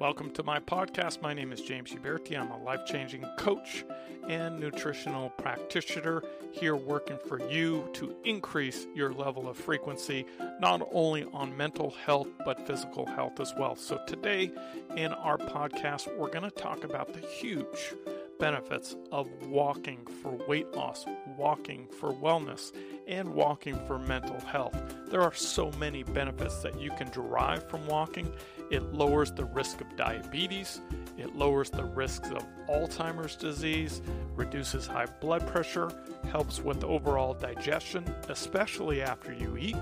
Welcome to my podcast. My name is James Uberti. I'm a life changing coach and nutritional practitioner here working for you to increase your level of frequency, not only on mental health, but physical health as well. So, today in our podcast, we're going to talk about the huge benefits of walking for weight loss, walking for wellness, and walking for mental health. There are so many benefits that you can derive from walking. It lowers the risk of diabetes, it lowers the risks of Alzheimer's disease, reduces high blood pressure, helps with overall digestion, especially after you eat,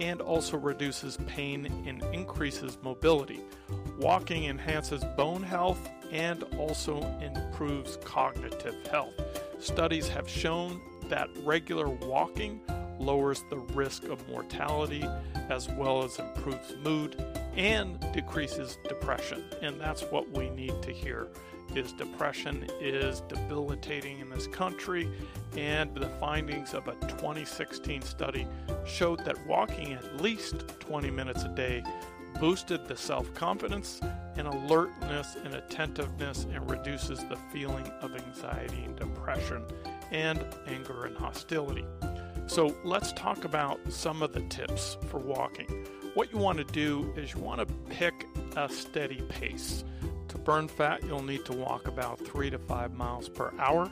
and also reduces pain and increases mobility. Walking enhances bone health and also improves cognitive health. Studies have shown that regular walking lowers the risk of mortality as well as improves mood and decreases depression. And that's what we need to hear is depression is debilitating in this country and the findings of a 2016 study showed that walking at least 20 minutes a day boosted the self-confidence and alertness and attentiveness and reduces the feeling of anxiety and depression and anger and hostility. So let's talk about some of the tips for walking. What you want to do is you want to pick a steady pace. To burn fat, you'll need to walk about three to five miles per hour.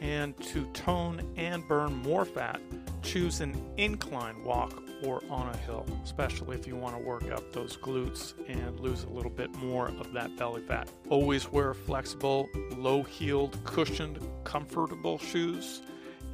And to tone and burn more fat, choose an incline walk or on a hill, especially if you want to work up those glutes and lose a little bit more of that belly fat. Always wear flexible, low heeled, cushioned, comfortable shoes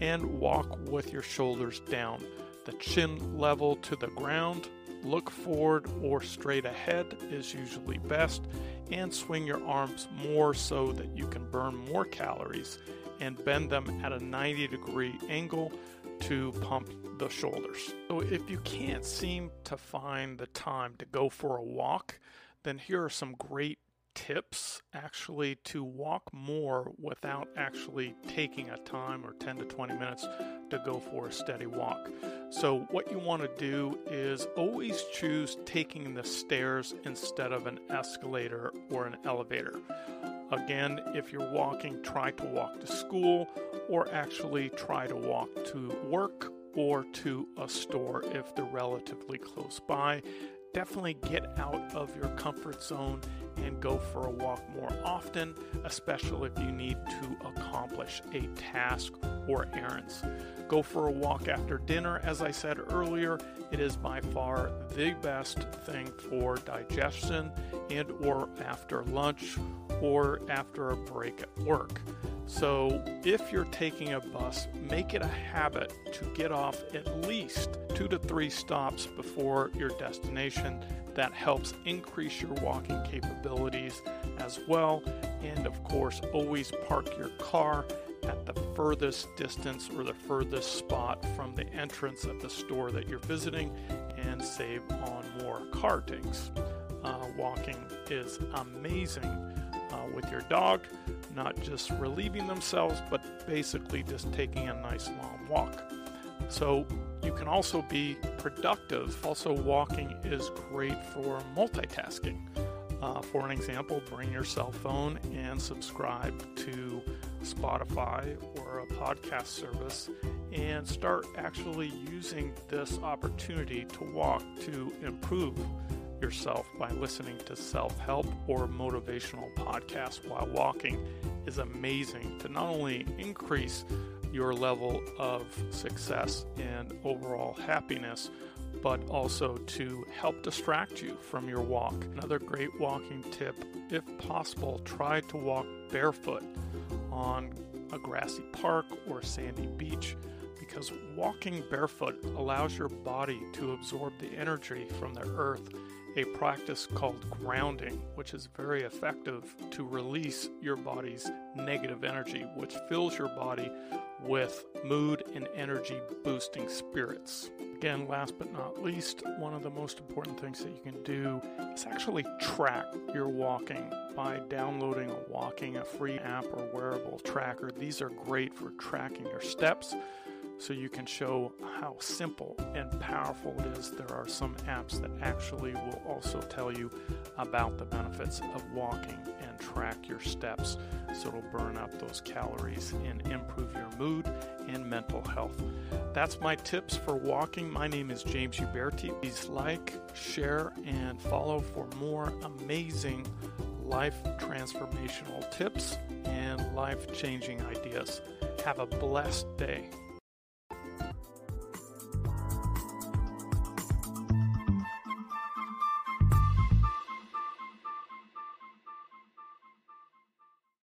and walk with your shoulders down, the chin level to the ground. Look forward or straight ahead is usually best, and swing your arms more so that you can burn more calories and bend them at a 90 degree angle to pump the shoulders. So, if you can't seem to find the time to go for a walk, then here are some great tips actually to walk more without actually taking a time or 10 to 20 minutes to go for a steady walk. So, what you want to do is always choose taking the stairs instead of an escalator or an elevator. Again, if you're walking, try to walk to school or actually try to walk to work or to a store if they're relatively close by. Definitely get out of your comfort zone and go for a walk more often, especially if you need to accomplish a task or errands. Go for a walk after dinner. As I said earlier, it is by far the best thing for digestion and or after lunch or after a break at work. So, if you're taking a bus, make it a habit to get off at least two to three stops before your destination that helps increase your walking capabilities as well. And of course, always park your car at the furthest distance or the furthest spot from the entrance of the store that you're visiting and save on more cartings. Uh, walking is amazing uh, with your dog, not just relieving themselves, but basically just taking a nice long walk. So you can also be productive. Also, walking is great for multitasking. Uh, for an example, bring your cell phone and subscribe to Spotify or a podcast service and start actually using this opportunity to walk to improve yourself by listening to self help or motivational podcasts while walking is amazing to not only increase your level of success and overall happiness, but also to help distract you from your walk. Another great walking tip if possible, try to walk barefoot on a grassy park or sandy beach because walking barefoot allows your body to absorb the energy from the earth a practice called grounding, which is very effective to release your body's negative energy, which fills your body with mood and energy boosting spirits. Again, last but not least, one of the most important things that you can do is actually track your walking by downloading a walking, a free app or wearable tracker. These are great for tracking your steps so you can show how simple and powerful it is. There are some apps that actually will also tell you about the benefits of walking and track your steps so it'll burn up those calories and improve your mood and mental health. That's my tips for walking. My name is James Uberti. Please like, share, and follow for more amazing life transformational tips and life changing ideas. Have a blessed day.